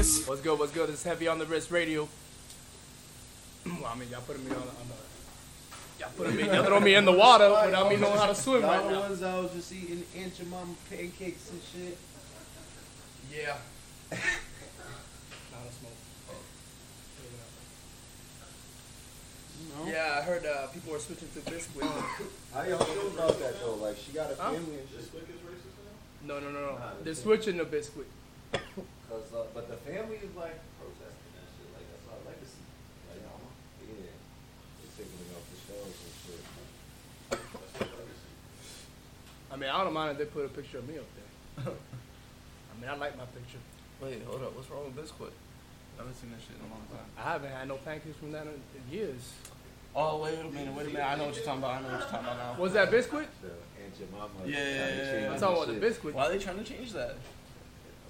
wrist. What's good? What's good? It's Heavy on the Wrist Radio. well, I mean, y'all putting me on, on the. Y'all putting me, y'all throwing me in the water without me knowing how to swim Y'all right the now. ones I was just eating Aunt Jemima pancakes and shit. Yeah. Not a smoke. You know? Yeah, I heard uh, people are switching to Biscuit. How y'all feel about that though? Like she got a Huh? family and shit. No, no, no, no. Nah, They're switching to Biscuit. Cause, uh, but the family is like protesting that shit. Like that's our legacy. Like, yeah, they're taking it off the shelves and shit. I mean, I don't mind if they put a picture of me up there. I mean, I like my picture. Wait, hold up. What's wrong with Biscuit? I haven't seen that shit in a long time. I haven't had no pancakes from that in in years. Oh, wait a minute, wait a minute. I know what you're talking about. I know what you're talking about now. Was that Biscuit? The Aunt Jemima. Yeah, yeah, trying yeah. I'm talking about the shit. Biscuit. Why are they trying to change that?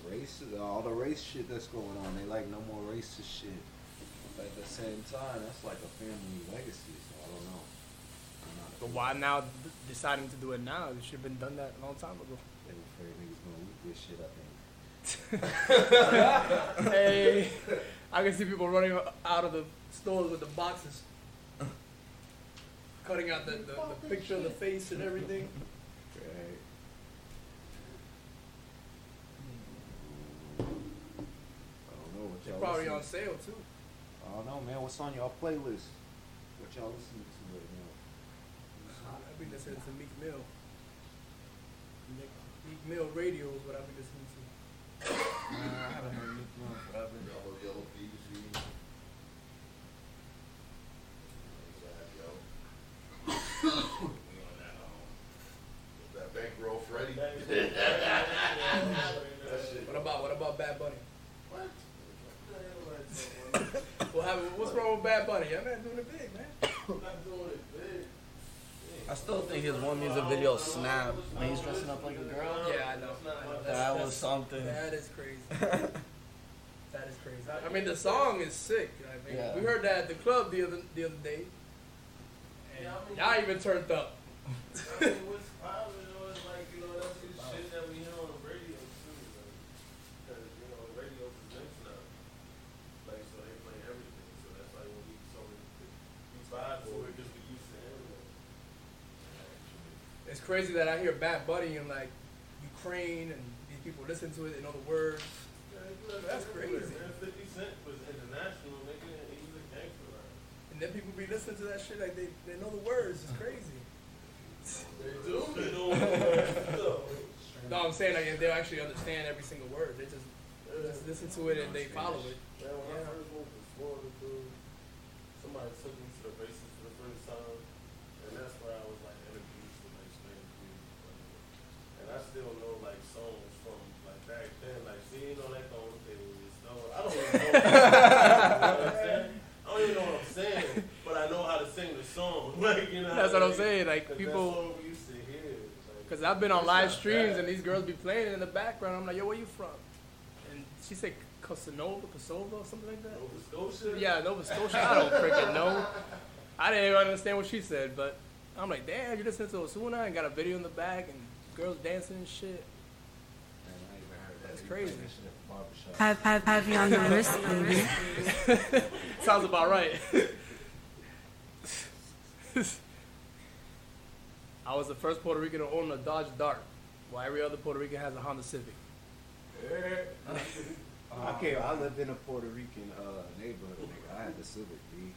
Race, all the race shit that's going on. They like no more racist shit. But at the same time, that's like a family legacy. So I don't know. But why now d- deciding to do it now? They should have been done that a long time ago. They afraid niggas gonna loot this shit. I think. hey, I can see people running out of the stores with the boxes, cutting out the, the, the picture of the face and everything. Right. I don't know what They're y'all probably listen- on sale too. I don't know, man. What's on y'all playlist? What y'all listening to right now? I've been listening to Meek Mill. Meek, Meek Mill radio is what I've been listening to. Nah, I haven't heard Meek Mill forever. That bankroll Freddy. What about what about Bad Bunny? What happened? What's wrong with Bad Bunny? That man doing it big, man. I still think his one music video, Snap, when he's dressing up like a girl. Yeah, I know. I. That's- That was something. That is crazy. that is crazy. I, I mean, the song is sick. I mean, Yeah. we heard that at the club the other the other day, and Yeah, I mean- y'all even turned up. I mean, what's poppin', you know, it's like, you know, that's the shit that we hear on the radio too, like, cause, you know, the radio presents now. Like, so they play everything, so that's like when we, so we, we vibe to it, cause we used to hearing it. It's crazy that I hear Bad Bunny in like Ukraine and these people listen to it, they know the words. Yeah, That's crazy. Man, Fifty Cent was international, nigga, and he was a gangster, right? And then people be listening to that shit like they, they know the words. It's crazy. They do, they know it is, No, I'm saying like they actually understand every single word. They just, just listen to it and they follow it. Yeah. I first moved to Florida, dude, somebody took me to the bases for the first time, and that's where I was like introduced to like Spanish music. And I still know like songs from like back then, like see, you know that don't they was no, I don't even know. what I'm saying. I don't even know what I'm saying, but I know how to sing the song. Like you know. That's what I'm saying. Like people. That's what we used to hear. Like, Because I've been on live streams and these girls be playing in the background. I'm like, yo, where you from? And she said Casanova, Casanova, or something like that. Nova Scotia. Yeah, Nova Scotia. I don't freaking know. I didn't even understand what she said, but I'm like, damn, you listening to Ozuna and got a video in the back and girls dancing and shit. Man, I even heard that. That's crazy. Playing that shit at the barbershop. Have, have, have you on the wrist, baby. Sounds about right. I was the first Puerto Rican to own a Dodge Dart, while every other Puerto Rican has a Honda Civic. I came. I lived in a Puerto Rican uh, neighborhood. Nigga. I had the Civic, B.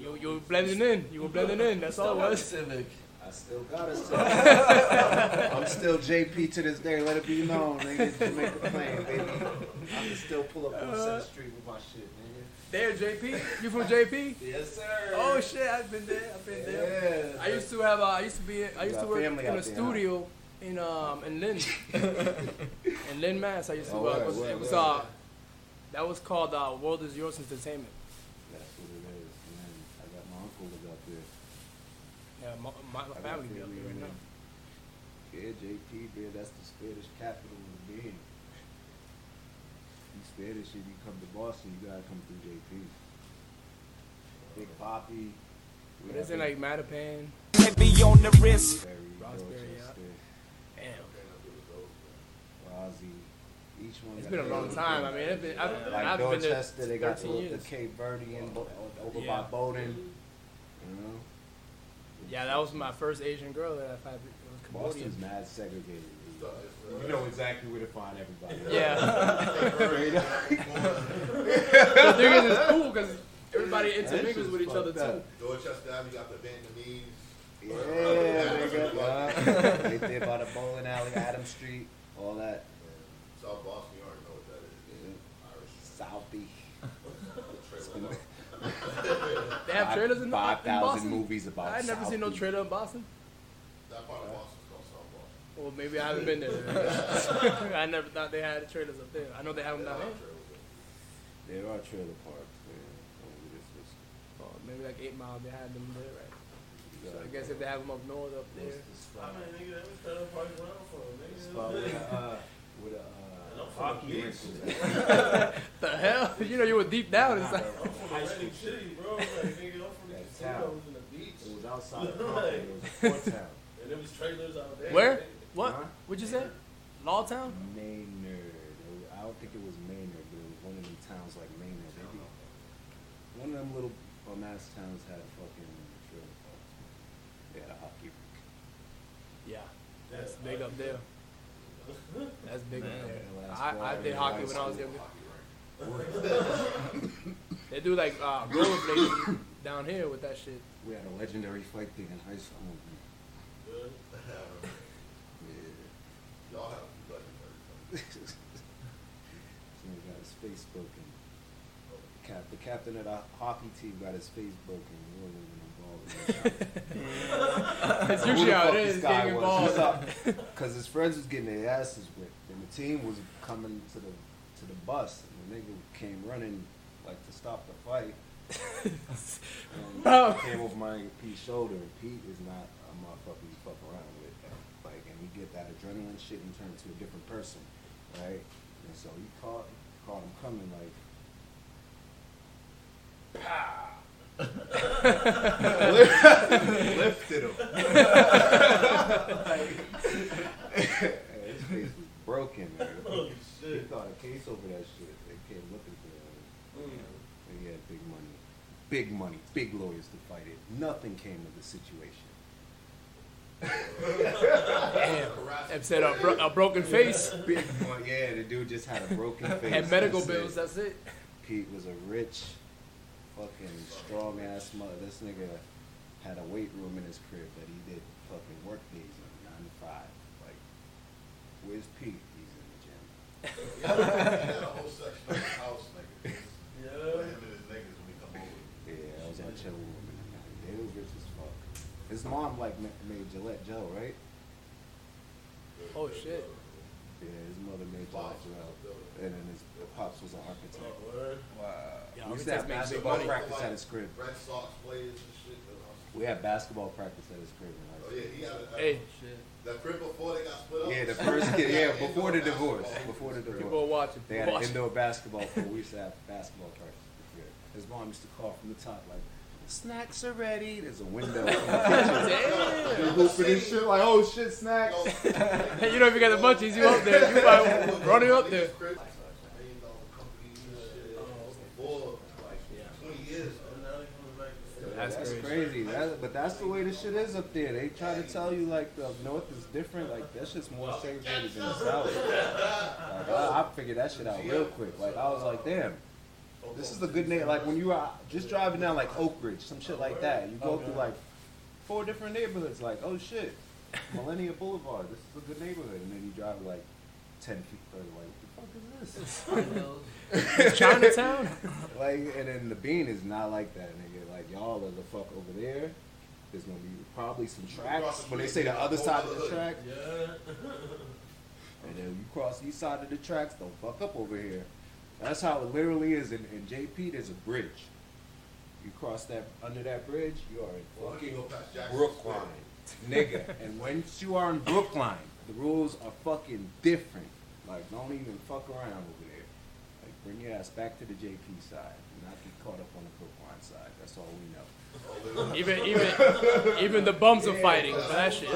You you were blending in. You were blending in. That's all it was. Civic. I still got it. Still. I'm still JP to this day. Let it be known, nigga. Jamaica plain, baby. I can still pull up on Set Street with my shit, nigga. There, JP. You from JP? Yes, sir. Oh shit, I've been there. I've been there. Yeah. I used to have. Uh, I used to be. I used to work in a there, studio in um in Lynn, in Lynn, Mass. I used to. Oh, work. word, it was, word, it was word. uh, that was called uh, World Is Yours Entertainment. That's what it is, man. I got my uncle live out there. Yeah, my, my, my I got family be up there right now. Yeah, JP, man. That's the Spanish capital of the game. You Spanish, if you come to Boston, you gotta come through JP. Big Poppy. But it's in like Mattapan. Heavy on the wrist. Berry, Roxbury, Dorchester, Damn. Rozzy. Each one. It's been a long time. I mean, it's been, I've, Like I've been there Dorchester, they got the, 13 the years. Cape Verdean bo- oh, over Yeah. by Bowdoin. You know, Yeah, that was my first Asian girl that I've had. It was Boston's mad segregated. You know exactly where to find everybody. Yeah. The thing is, it's cool because everybody That intermingles shit's with each other fucked too. Dorchester Avenue got the Vietnamese. Yeah, nigga. Uh, right there by the bowling alley, Adam Street, all that. South Boston, you already know what that is. Yeah. Irish. Southie. They have trailers in, Five in thousand Boston. movies about. I never seen no trailer in Boston. That part of Boston's called South Boston. Well, maybe I haven't been there. I never thought they had trailers up there. I know they have them down here. There are trailer parks there. Only this was- Oh, maybe like Eight Mile, they had them there, right? So I guess if they have them up north, up there. What's the I mean, nigga, that was trailer park where I'm from, The nigga. spot with a, uh, with a, And uh, I'm from hockey the rink beach. was at. The hell? You know, you were deep down inside. I'm from High school. City, bro. Like, nigga, I'm from the That town. Was in the beach. It was outside of Compton. It was Port Town. And there was trailers out there. Where? What? Huh? What'd you say? Lawtown? Maynard. It was- I don't think it was Maynard, but it was one of them towns like Maynard. They be, one of them little bum ass towns had a fucking trailer parks. They had a hockey rink. Yeah. That's big up there. That's big up there. I, I quarter did hockey when I was school. younger. They do like uh, rollerblading down here with that shit. We had a legendary fight thing in high school. Good. Yeah. Y'all have to be legendary. So he got his face broken. Cap, the captain of the hockey team got his face broken. That's usually how fuck it this is, guy getting involved. Because his friends was getting their asses whipped, and the team was coming to the to the bus, and the nigga came running like to stop the fight. and Oh. came over my Pete's shoulder, and Pete is not a motherfucker you fuck around with. Like, and he get that adrenaline shit and turn into a different person, right? And so he caught caught him coming like. Lifted him. his face was broken, man. Holy He thought a case over that shit. They came looking for him. Mm. And he had big money. Big money, big lawyers to fight it. Nothing came of the situation. Damn. Episode a, bro- a broken face Big money. Yeah, the dude just had a broken face. and medical That's it. bills. That's it. Pete was a rich, fucking strong ass mother. This nigga had a weight room in his crib that he did fucking work days in, nine to five. Like, where's Pete? He's in the gym. He had a whole section of his house, nigga. Yeah. Him and his niggas when we come over. Yeah, I was on chilling with him. They was rich as fuck. His mom like made Gillette Joe, right? Oh shit. Yeah, his mother made Gillette Joe, and then his pops was an architect. Oh, word. Yeah, we used to have architects make big basketball money. practice at his crib. Red Sox players and shit. We had basketball practice at his crib. in high Oh yeah, he had a, uh, Hey, the crib before they got split up. Yeah, the first kid. Yeah, before the divorce. Before the divorce. people are watching. They had an watching. indoor basketball court. We used to have basketball practice. at the crib. His mom used to call from the top like, "Snacks are ready." There's a window. in the kitchen. Damn. You hooping and shit like, "Oh shit, snacks." you know if you got the munchies, you up there. You probably running up there. Million dollar companies and shit. Before like twenty years. And now they coming back to say, That's That's crazy. crazy. That, but that's the way the shit is up there. They try to tell you like the north is different. Like that shit's more segregated than the south. Like, I, I figured that shit out real quick. Like I was like, damn, this is the good name. Like when you are just driving down like Oak Ridge, some shit like that. You go through like four different neighborhoods. Like oh shit, Millenia Boulevard. This is a good neighborhood. And then you drive like ten feet further. Like what the fuck is this? Chinatown. Like, and then the bean is not like that, nigga. Like, y'all are the fuck over there. There's gonna be probably some tracks. When they say the other side of the track, Yeah. and then you cross each side of the tracks, don't fuck up over here. That's how it literally is. In, in JP, there's a bridge. You cross that under that bridge, you are in Well, you fucking go past Jackson Brookline, nigga. And once you are in Brookline, the rules are fucking different. Like, don't even fuck around over there. Like, bring your ass back to the JP side, and not get caught up on the Brookline side. That's all we know. Even even even the bums are fighting for that shit.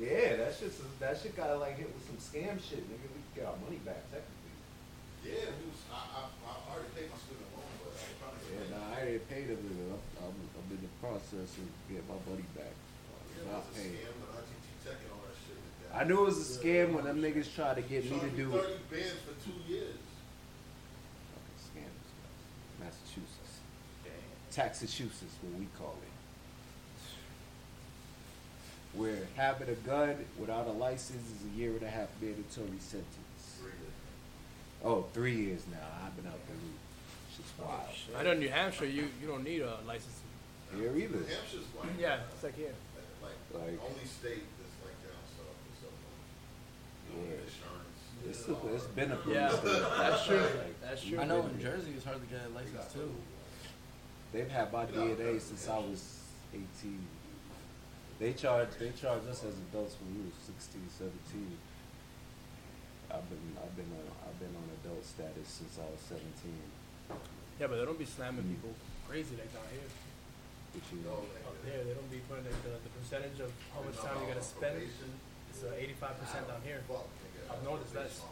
Yeah, that shit, that shit gotta like hit with some scam shit, nigga. We get our money back technically. Yeah, he was, I, I, I already paid my student loan, but I'm trying to Yeah, nah, I didn't pay them. I'm, I'm, I'm in the process of getting my money back. Yeah, not it was a paying. scam, but ITT Tech and all that shit. I knew it was a scam when them niggas tried to get me to do Thirty bands for two years. Fucking scams, Massachusetts. Taxachusetts, what we call it. Where having a gun without a license is a year and a half mandatory sentence. Oh, three years now. I've been out the oh, loop. Shit's wild. I know in New Hampshire, you, you don't need a license. Here either. New Hampshire's like, Yeah, it's like here. like, Like- only state that's like down south or something. You know, Yeah. insurance. It's, a, it's been a police Yeah, state. that's true. That's true. I know in Jersey it's hard to get a license too. They've had my DNA since I was 18. They charge they charge us as adults when we were 16, 17. I've been I've been on I've been on adult status since I was 17. Yeah, but they don't be slamming people crazy like down here. Which you know, Up there, they don't be putting like the, the percentage of how much time you gotta spend. It's uh, 85% down here. I've noticed less.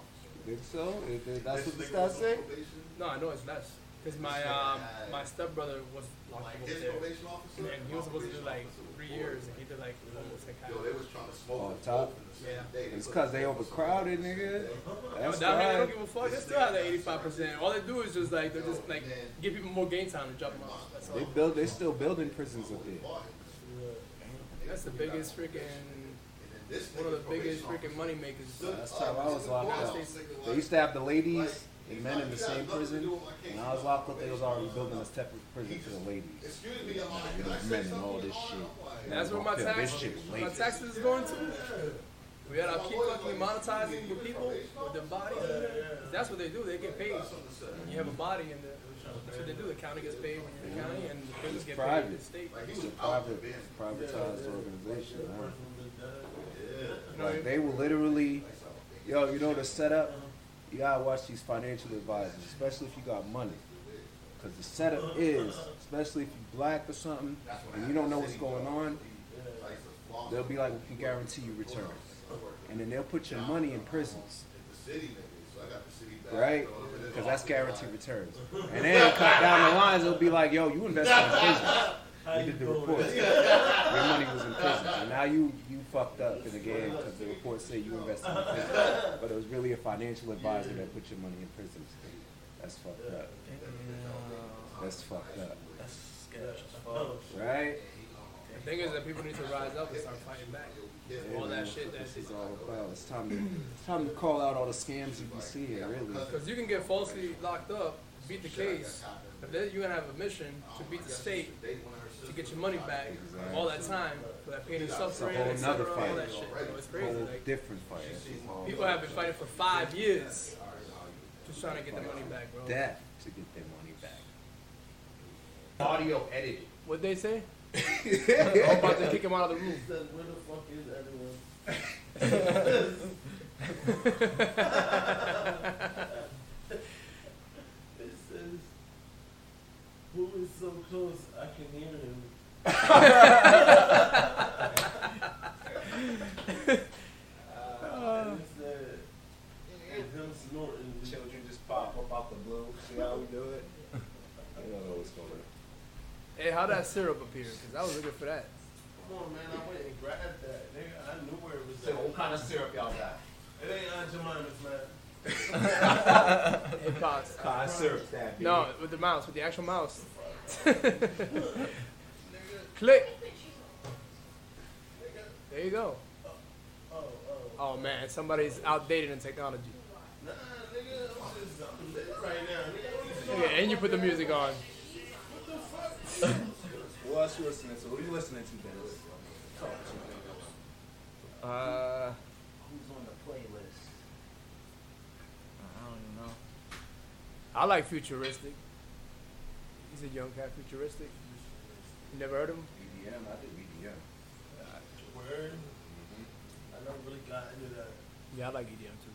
think so? If they- that's what the This stats say. was on probation. No, I know it's less. Cause my um my stepbrother was locked Like up his there, probation officer. and he was supposed to do like three years, and he did like almost like half. Yo, they was trying to smoke On top? both in the same Yeah. It's because they both of us on overcrowded, nigga. day. But That's down here, they don't give a fuck. They still have that 85 percent. All they do is just like they just like give people more game time to drop them off. That's They build. They still building prisons up there. That's the biggest freaking this one of the biggest freaking money makers. Last time I was locked up, they used to have the ladies and men in the same prison. When I was locked up, they was already building a separate prison for the ladies. Excuse me, I'm like, With can I the say men and all this shit. like, That's where my Yeah, tax, this shit my taxes is going to. We gotta keep fucking monetizing with people with their body. That's what they do. They get paid. You have a body, and the, that's what they do. The county gets paid when you're in the county, and the prisons get paid Private. the state. It's a private, privatized organization. Huh? Like they will literally, yo, you know the setup. You gotta watch these financial advisors, especially if you got money, because the setup is, especially if you black or something, and you don't know what's going on. They'll be like, we can guarantee you returns, and then they'll put your money in prisons, right? Because that's guaranteed returns. And then down the lines, it'll be like, yo, you invested in prison. We did the report. Your money was in prison, and now you you fucked up in the game because the report said you invested in prison, but it was really a financial advisor that put your money in prison. That's fucked up. That's fucked up, That's sketch as right? the thing is that people need to rise up and start fighting back. All that shit. That This shit. is all about. It's time to it's time to call out all the scams you be seeing, really. Because you can get falsely locked up, beat the case, but then you're gonna have a mission to beat the state to get your money back. All that time for that pain and suffering, whole et cetera, nother all that shit. You know, it's crazy. Whole Like, different fight. people have been fighting for five years, just trying to get their money back, bro. Death to get their money back. Audio edited. What'd they say? I'm about to kick him out of the room. Said, where the fuck is everyone? It says, who is so close I can hear him? and and him snorting. Children just pop up out the blue. See how we do it? I don't know what's going on. Hey, how that syrup appear? Because I was looking for that. Come on, man, I went and grabbed that. Nigga, I knew where it was So at. what kind of syrup y'all got? It ain't Aunt Jemima's, man. It pops. Kind syrup that No, with the mouse, with the actual mouse. Click. There you go. Oh, oh. Oh man, somebody's outdated in technology. Nah, nigga, I'm just, I'm right now. Nigga, what you doing? Yeah, and you put the music on. What else you listening to? What are you listening to, Dennis? Uh, Who's on the playlist? I don't even know. I like futuristic. He's a young cat, futuristic. You never heard of him? EDM, I did EDM. Word. I never really got into that. Yeah, I like EDM too.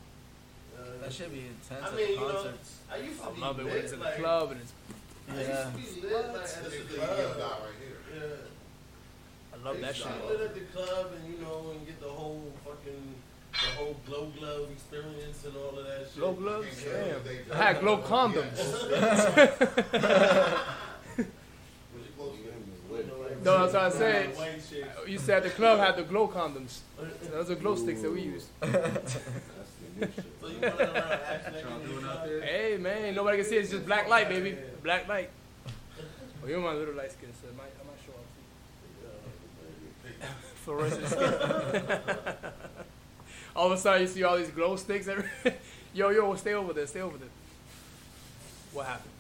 Uh, That should be intense I at mean, you know. I used to I be love it when lit, it's in the like, club and it's. I Yeah. used to be lit like, at the club. Right here. Yeah. I love I that used shit. to be lit at the club and you know and get the whole fucking the whole glow glove experience and all of that shit. Glow gloves? Can't Damn. they- I had glow condoms. Was it close to him? No, that's what I said. You said the club had the glow condoms. Those are glow sticks that we use. That's the new shit. So you running around acting like Y'all you doing ain't out got- there? Hey man, nobody can see it. It's just black light, baby. Black light. Oh, you're my little light skin, so it might, I might show up. Fluorescent skin. All of a sudden, you see all these glow sticks. Every yo, yo, stay over there. Stay over there. What happened?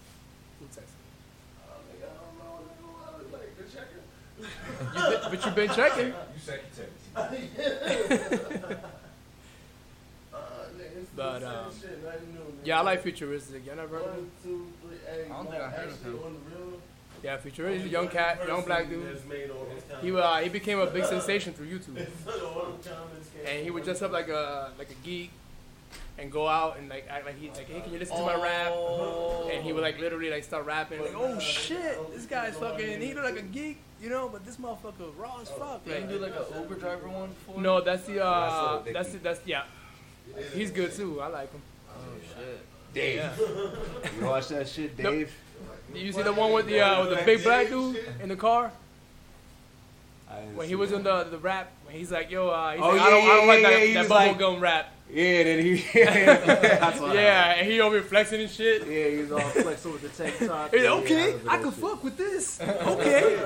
Who texted? Oh, nigga, I don't know. Nigga, what I look like? Good checker. You been, but you've been checking. You said you text. Uh, nigga, But, um, shit, nothing. Yeah, I like futuristic. Y'all never heard of One, him? two, three, hey, I don't think I heard of him. On the real, Yeah, futuristic. Young cat, young black dude. that's made all those He comments. uh, he became a big sensation through YouTube. All them comments came and he would dress up like a like a geek and go out and like act like he like hey can you listen to my rap and he would like literally like start rapping like oh shit this guy's fucking he look like a geek you know but this motherfucker raw as fuck Did like, you do like an Uber driver one before? no that's the uh That's that's the, that's yeah he's good too I like him Oh shit. Dave. yeah You watch that shit, Nope. Dave? you see the one with the uh with the big black dude in the car when he was that. in the the rap when he's like yo uh he's Oh, like, yeah, I don't I don't yeah, like yeah, that, he that was like- bubblegum rap Yeah, then he. That's what I- yeah and he over here flexing and shit Yeah, he was all flexing with the tank top. He's like, okay, was I can shit. fuck with this. Okay.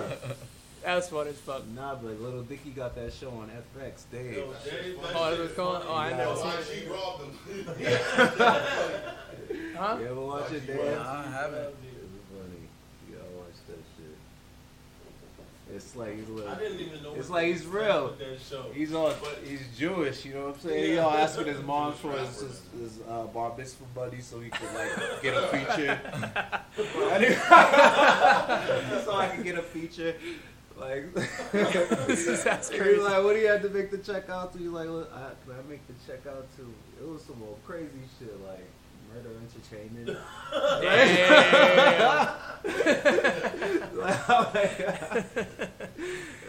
That's fun as fuck. Nah, but Little Dicky got that show on FX, Dave. Yo, Jay, Oh, that's shit what it's called? Oh, I never Why seen it. she robbed him? Huh? You ever watch it, Dave? Yeah, I haven't. It's funny. You gotta watch that shit. It's like he's I little. didn't even know. It's like he's real. with That show. He's he's Jewish, you know what I'm saying? He all asking his mom for his, his, his uh, bar mitzvah buddy so he could like get a feature. so I can get a feature. Like That's He crazy. was like, what do you have to make the check out to? He's like, "Look, I, can I make the check out to? It was some old crazy shit like murder entertainment. Damn. like, oh my God.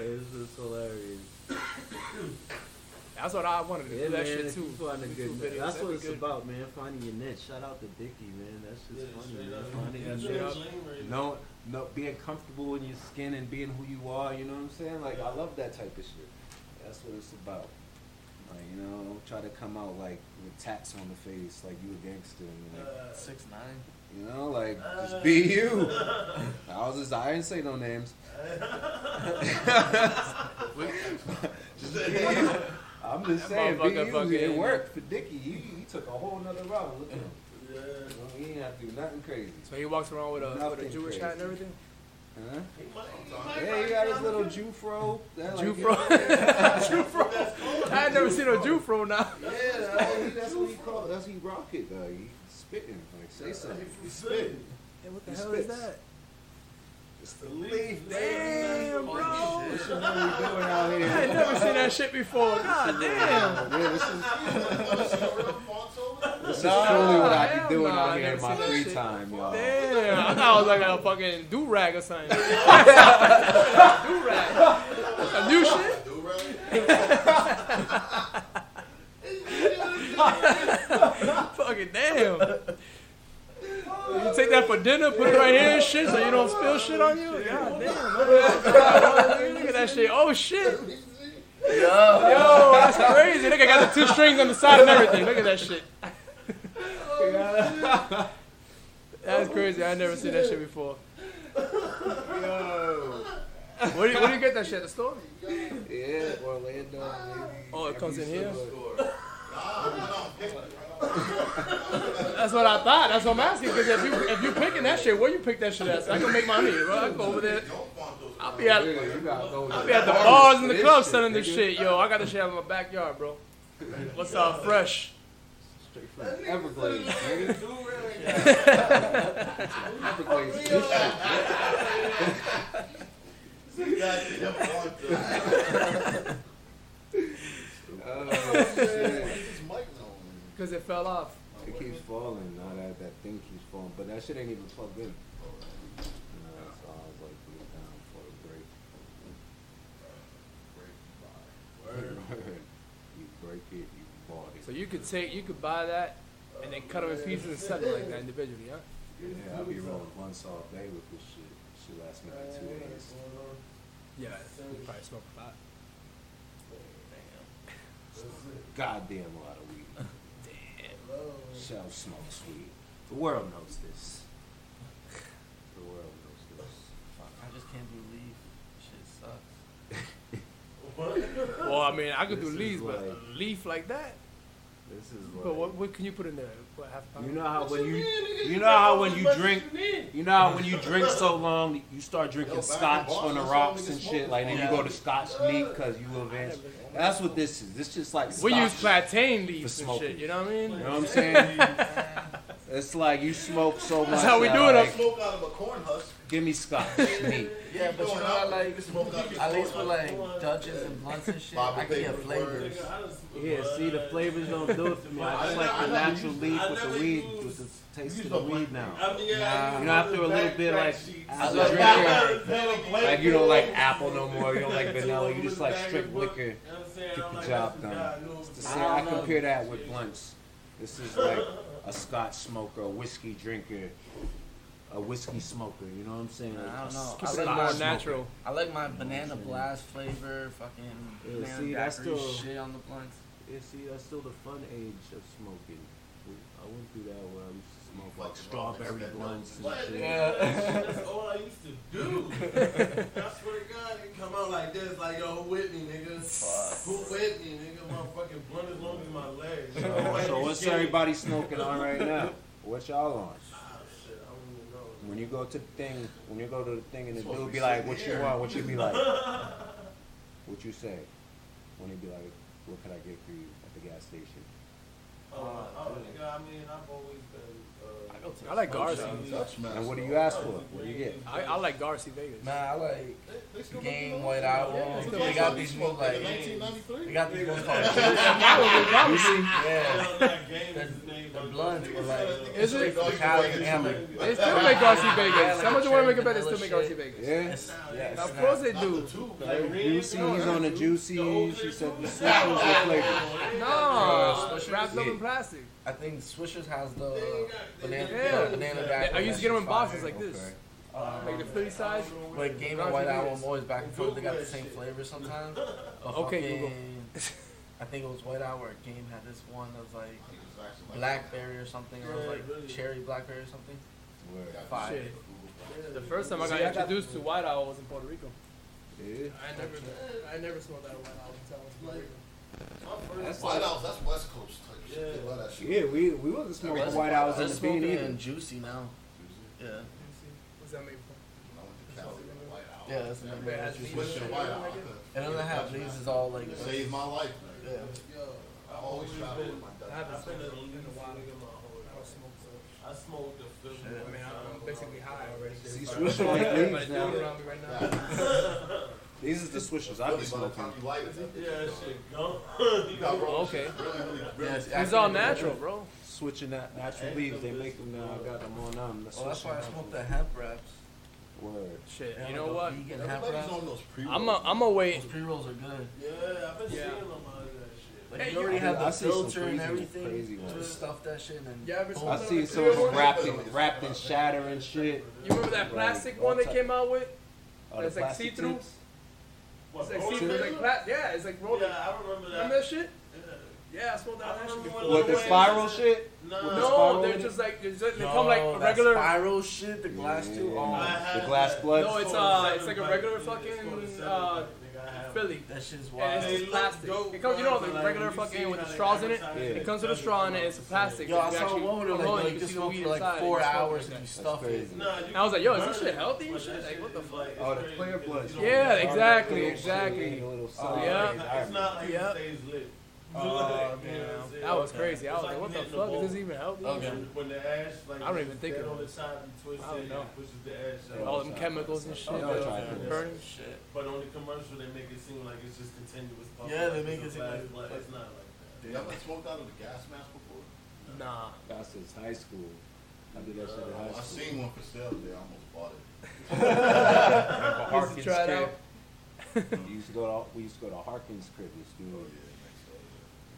It's just hilarious. That's what I wanted to Yeah, do. That man, shit too. you find a good, videos, that's that'd what it's good. about, man. Finding your niche. Shout out to Dicky, man. That's Yeah, just funny, man. Finding Yeah, your niche. right No, no, being comfortable in your skin and being who you are. You know what I'm saying? Like I love that type of shit. That's what it's about. Like you know, don't try to come out like with tats on the face, like you a gangster. You know, Uh, Six nine. you know like just be you. I was just, I didn't say no names. just be you. I'm just That saying, be motherfucker you. fucking- It worked for Dickie. He, he took a whole nother route. Look at him. yeah. He didn't have to do nothing crazy. So he walks around with a, with a Nothing Jewish crazy. hat and everything. Huh? Yeah, he got his little Jew fro. That, like, Jew you fro. know, Jew fro. I ain't never seen a Jew fro now. Yeah, that- that's what he call it. That's he rock it. Uh, he spitting. Like say something. He spitting. Hey, what the He hell is that? It's the leaf, Damn, bro. This is what we doing out here? I ain't never seen that shit before. God damn. Yeah, this is Never seen a this is Nah, truly what I hell be doing nah, I out here in my free shit. time, y'all. Damn. I thought I was like a fucking do rag or something. do rag. A new shit? Do rag? Fucking damn. You take that for dinner, put it right here and shit, so you don't spill shit on you. God damn. Look at that shit. Oh shit. Yo, that's crazy. Look, I got the two strings on the side and everything. Look at that shit. That's crazy. I never seen that shit before. Yo. Where do you, where do you get that shit at the store? Yeah, Orlando. Maybe. Oh, it comes in here? That's what I thought. That's what I'm asking. Because if you if you picking that shit, where you pick that shit at? So I can make money. Bro. I go over there. I'll be at Yeah, you gotta go. I'll be at the bars and the clubs selling this shit. Yo, I got this shit out in my backyard, bro. What's up, fresh? Straight from Everglades, nigga. Everglades. This shit. Goddamn Fonzo. Shit. This mic on. Because it fell off. It keeps falling. Now that that thing keeps falling, but that shit ain't even plugged in. Uh, so I was like, put it down for a break. Word. you break it, you quality. So you could take, you could buy that, and then cut them in pieces and sell it like that individually, huh? Yeah, I'll be rolling blunts all day with this shit. Shit lasts me like two days. Yeah, you probably smoke a lot. Damn. Goddamn lot of weed. Damn. Shell smokes weed. The world knows this. The world knows this. Fuck, I just can't do leaf. Shit sucks. Well, I mean, I could do This is leaves, but like- a leaf like that. This is like. But what, what can you put in there? What half pound? You know how when you you know how when you drink you know how when you drink so long you start drinking Yo, scotch on the rocks and shit like then you go to scotch neat because you advance. That's what this is. This just like we use scotch. plantain leaves and smoking. shit. You know what I mean? You know what I'm saying? it's like you smoke so much. That's how we that, do it up- like, Smoke out of a corn husk. Give me scotch neat. Yeah, but you know, I like, Smoke at least corn with like Dutches and blunts and shit, I can get flavors. Yeah, see the flavors don't do it for me. I just like the natural leaf with the weed, with the taste of the weed now. I You know, after a little bit, like, as a I drinker, like you don't like apple no more, you don't like vanilla, you just like straight liquor. Get the job done. The same, I compare that with blunts. This is like a scotch smoker, a whiskey drinker, a whiskey smoker. You know what I'm saying? Like I don't know. I like more my natural. I like my banana blast flavor, fucking Yeah, banana see, that's still- shit on the blunts. Yeah, see, that's still the fun age of smoking. I went through that where I used to smoke like Fucking strawberry wrong, blunts and What? shit. That's all I used to do. I swear to God, it come out like this, like yo, who with me, nigga? Who with me, nigga? Motherfucking blunt as long as my legs. So, so what's everybody smoking on right now? What y'all on? Ah, shit, I don't even know. When you go to the thing, when you go to the thing and the That's dude be like, "What you want?" What you be like? What you say? When he be like, "What can I get for you at the gas station?" Oh, oh, nigga, I mean, I've always been. I go to I like Garcia. shops. Dutch master. And what do you ask for? What do you get? I, I like Garcia Vegas. Man, I like Game making White those? Yeah, they got these new like in 1993? they got these ones called yeah. that game is named The blunts were like Is it? straight from and hammer. They still make Garcia Vegas. like How much you want to make a bet? They still make. Garcia Vegas. Yeah. It's, yeah, it's Of course they do. the two. Juicy, he's on the juicies. He said the switches with flavors. No, wrapped up in plastic. I think Swishers has the uh, banana, Yeah. yeah, banana daiquiri. I used to get them in boxes like this, Okay. Uh, like the Philly size. But Game and White Owl, I'm always back and forth. They got the same flavor sometimes. But Okay, Google. I think it was White Owl or Game had this one that was like blackberry or something, or like cherry blackberry or something. Word. Fire. Shit. The first time I got introduced to White Owl was in Puerto Rico. Yeah. I never, I never smoked that of White Owl until I was in Puerto Rico. That's White like, House, that's West Coast type shit. They love that shit. yeah, we we wasn't smoking That's white owls in the bean smoking either. juicy now. Yeah. What's that made from? I went to Cali, Yeah, that's the Yeah, name it has of it. leaves. Switch to White Owl. I could- And then they have leaves is all like It saved my life, man. Yeah. Yo, I always travel with my I Dutch. haven't I've been smoked a in a while. nigga my whole I don't life. smoke, so. I smoked the fifth Shit. I mean, I'm basically high already. See, So Swisher like Everybody's leaves now. doing around me right now. These is the swishers I be Really, by the smoking. time you light it, Yeah, that shit gone. You got oh, roll Okay. Yes, It's all natural, bro. Switching that natural leaves, they make them now. I got them on them. The Well, that's why I swishing smoke the hemp wraps. Word. Shit, They you know what? Vegan hemp Everybody's wraps. on those pre-rolls. I'm a, I'm a wait. Those pre rolls are good. Yeah, I've been Yeah. seeing them out of that shit. Like Hey, you you- already have I the see some filter and crazy- everything. crazy to ones. stuff that shit and. You ever boom. smoked I see that? some of them wrapped in wrapped in shatter and shit. You remember that plastic one they came out with? Oh, It's the like plastic see-through? tips? What, It's like it's like paper? pla- yeah, it's like rolling. Yeah, I remember that. Remember that shit? Yeah. Yeah, I smoked that, shit remember before. when With the Lil Wayne- spiral shit? Nah, With the No, spiral they're just like they're just, they No, come like a that regular. spiral shit, the glass too. Yeah. Oh, The glass that. blood? No, it's uh, it's like a regular fucking uh, Philly. that shit's And wild. it's just plastic. dope, It comes, you know, the like, regular fucking see with the straws in it. Yeah. It comes with a straw in it. It's plastic. Yo, I You saw actually one where pull like, you you can can see the smoke for like four hours like and you stuff That's it. crazy. I was like, yo, is this shit healthy shit? Like, what the fuck? Oh, the clear blood. Yeah, exactly, exactly. shit, little sun. yeah. It's not like it stays lit. Oh, You know what I'm damn. saying? That was crazy. I was It's like, what the fuck? ball. Is this even healthy? Okay. When, when the ash, like, I don't even think dead of on it. the top, you twist I don't know. it pushes the ash Like, out. all them chemicals and shit. I'll uh, try this. burning. Shit. But on the commercial, they make it seem like it's just continuous. puff. Yeah, they It's make it seem like- it's not like that. You ever smoked out of the gas mask before? Nah. That's since high school. I did that shit in high school. I seen one for sale today. I almost bought it. Remember Used Harkins try it crib? We used to go to we used to go to Harkins crib. Used to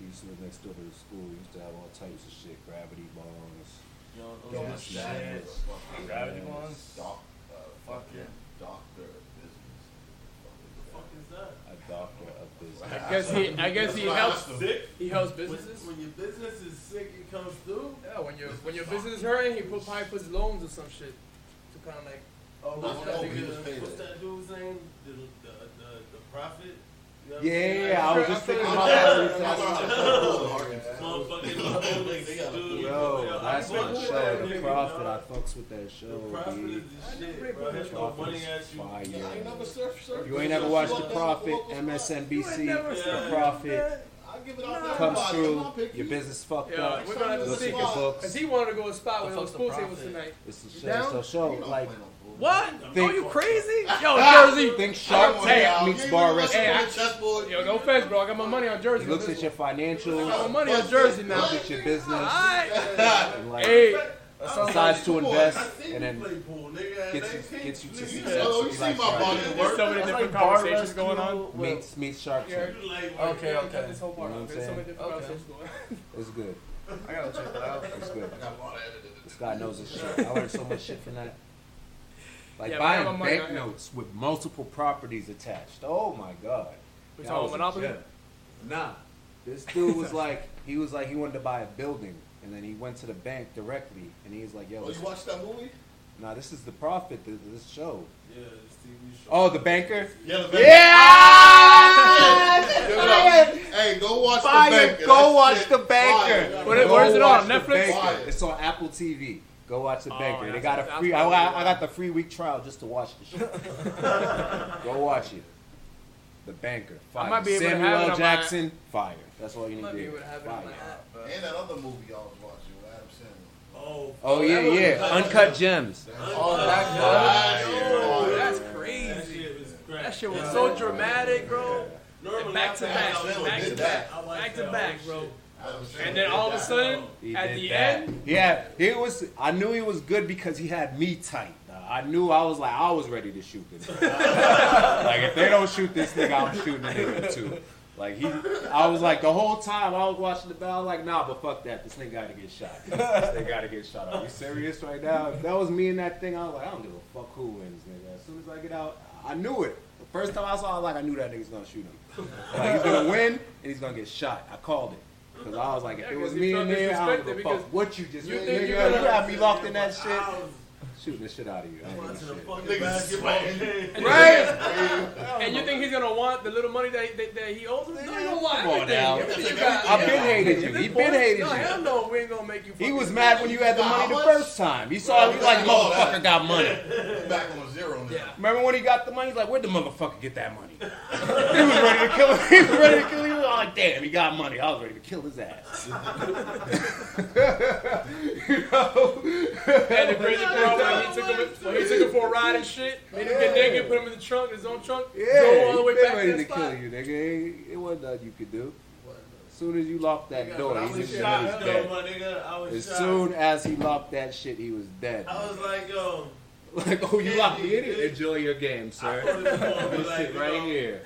Oh do yeah, next level. He used to live next door to the school. He used to have all types of shit, gravity bongs. Yo, Yo, those are that's shit. shit. Gravity Yes. ones. Doc, uh, Fuck yeah. doctor of business. What the fuck is that? A doctor of business. I guess he, I guess he helps. Sick. He helps businesses. when your business is sick, it comes through. Yeah, when your when your business is hurting, he put probably puts loans or some shit to kind of like. Oh, What's what's that that, nigga- dude- what's that dude's name? The the the, the profit. You know what I'm Yeah, yeah, I was just thinking about sure- that. Motherfucking They got food. Yo, that's I fuck the with show. that The Profit, I fucks with that The show. profit B. is the shit, bro. His no Profit money is at you. fire. I ain't never surf, surf. You ain't never watched The surf Profit. MSNBC, The Profit I give it out comes everybody. through, I'm not picky. your business fucked Yeah, up. we're gonna have to see books. because he wanted to go a spot where The there was pool the tables tonight. It's the show. down? So show like play no bull. What? Think- Are you crazy? Yo, ah! Jersey. think Shark Come Tank meets Bar ain't Restaurant. Hey, I- watching the. Yo, no offense, bro. I got my money on Jersey. He looks at your financials. I got my money on Jersey now. looks at your business, Alright. and like Hey, decides to invest, and then play pool, gets you gets you to nigga, success. Oh, you He see my body Tank. at there's work. so many different like conversations going on. rescue with- Meets meets Shark Tank. You like, Okay, Yeah, okay. cut this whole part You know what I'm There's so many saying? different Okay. conversations going on. It's good. I gotta check that out. It's good. I got a lot of edited. This guy knows his shit. I learned so much shit from that. Like Yeah, but I have buying my money on him. banknotes with multiple properties attached. Oh my god. We talking was Monopoly? gem. Nah. This dude was like, he was like, he wanted to buy a building, and then he went to the bank directly, and he was like, "Yo, Oh, you watched that movie? nah, this is the profit. This, this show." Yeah, this TV show. Oh, the banker. Yeah, the Yeah. Hey, go watch Fire. the banker. Go That watch shit the banker. fire. What is- where is it on? Netflix? It's on Apple TV. Go watch the Oh, banker. yeah, they got a free. that's I, I got the free week trial just to watch the shit. Go watch it. The banker. Fire. I might be able to Samuel have it L. on my- Jackson. Fire. That's all you need to do. able to have Fire. app, And that other movie y'all was watching with Adam Sandler. Oh, Oh yeah, that yeah. Uncut gems. Oh, that Oh, Yeah. that's That crazy. shit was crack. That shit was so dramatic, bro. Normally, Back to back, back to back, back to back, bro. Shit. Adam Sandler And then all of a sudden, He at the that. end, Yeah, it was. I knew he was good because he had me tight. dawg. I knew I was like I was ready to shoot this. like if they don't shoot this nigga, I'm shooting the nigga too. Like he, I was like the whole time I was watching the battle. Like nah, but fuck that. This nigga got to get shot. They got to get shot. Are you serious right now? If that was me in that thing, I was like I don't give a fuck who wins, nigga. As soon as I get out, I knew it. The first time I saw, it, I was like I knew that nigga's gonna shoot him. Like he's gonna win and he's gonna get shot. I called it. Cause I was like, if Yeah, it was me and in there, I don't give a fuck what you just you did, think nigga. you're You got me locked in that shit. I Shooting the shit out of you. I ain't watching a shit. fucking basketball game. right? And you think he's gonna want the little money that, that, that he owes him? No, he gonna want Come on now. I've been hated you. At this He been point, hated no, you. hell no, we ain't gonna make you. He was mad when you had the money the first time. He saw you like motherfucker got money. Back on zero now. Yeah. Remember when he got the money? He's like, where'd the motherfucker get that money? he was ready to kill him. He was ready to kill him. He was like, damn, he got money. I was ready to kill his ass. you know? And the crazy part when he took him, when he took him for a ride and shit, made him get naked, put him in the trunk, his own trunk, Yeah, drove all the way he been back ready to to the spot. kill you, nigga. It wasn't nothing you could do. As soon as you locked that Nigga, door, when I was shot, he's though, dead. my nigga, I was As shot. soon as he locked that shit, he was dead. I was like, yo, Like, oh, you locked me in it? Enjoy your game, sir. thought it was This like, shit you right know, here.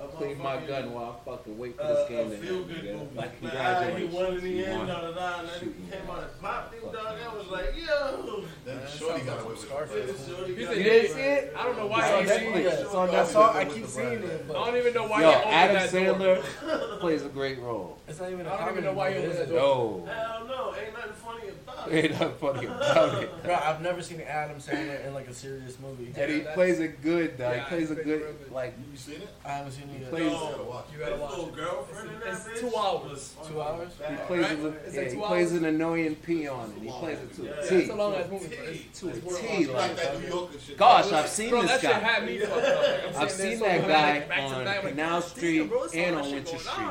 A Clean my gun while I fucking wait for Uh, this a game to feel end. good movie. Like, Like, ah, he won in the You end, won. da da da, and then he came out and popped him, dog. yeah. I was like, yo. Then That Shorty got away with it. Scarface. He said, You didn't see it? I don't know It's why on he. Netflix. It's on that song. I keep seeing it, I don't even know why Yo, opened Adam that door. Sandler plays a great role. it's not even a I don't even know why he movie, opened that it? door. No. Hell no, ain't nothing funny about it. Ain't nothing funny about it. Bro, I've never seen Adam Sandler in like a serious movie. And he plays it good, though. Yeah, He plays a good, real like, You seen it? I haven't seen it yet. plays- You gotta watch You gotta watch little it. girlfriend in that It's bitch two hours. Two hours? he plays, Right? a, It's yeah, like he plays hours. an annoying peon, and he plays it to Yeah, a Yeah, T. it's a long ass movie. but To a it's worth T, like, like that New Yorker shit. Gosh, I've seen this that guy. had me fucked up. Like, I'm I've seen that guy on back, Canal Street damn, bro, it's all and on shit Winter Street.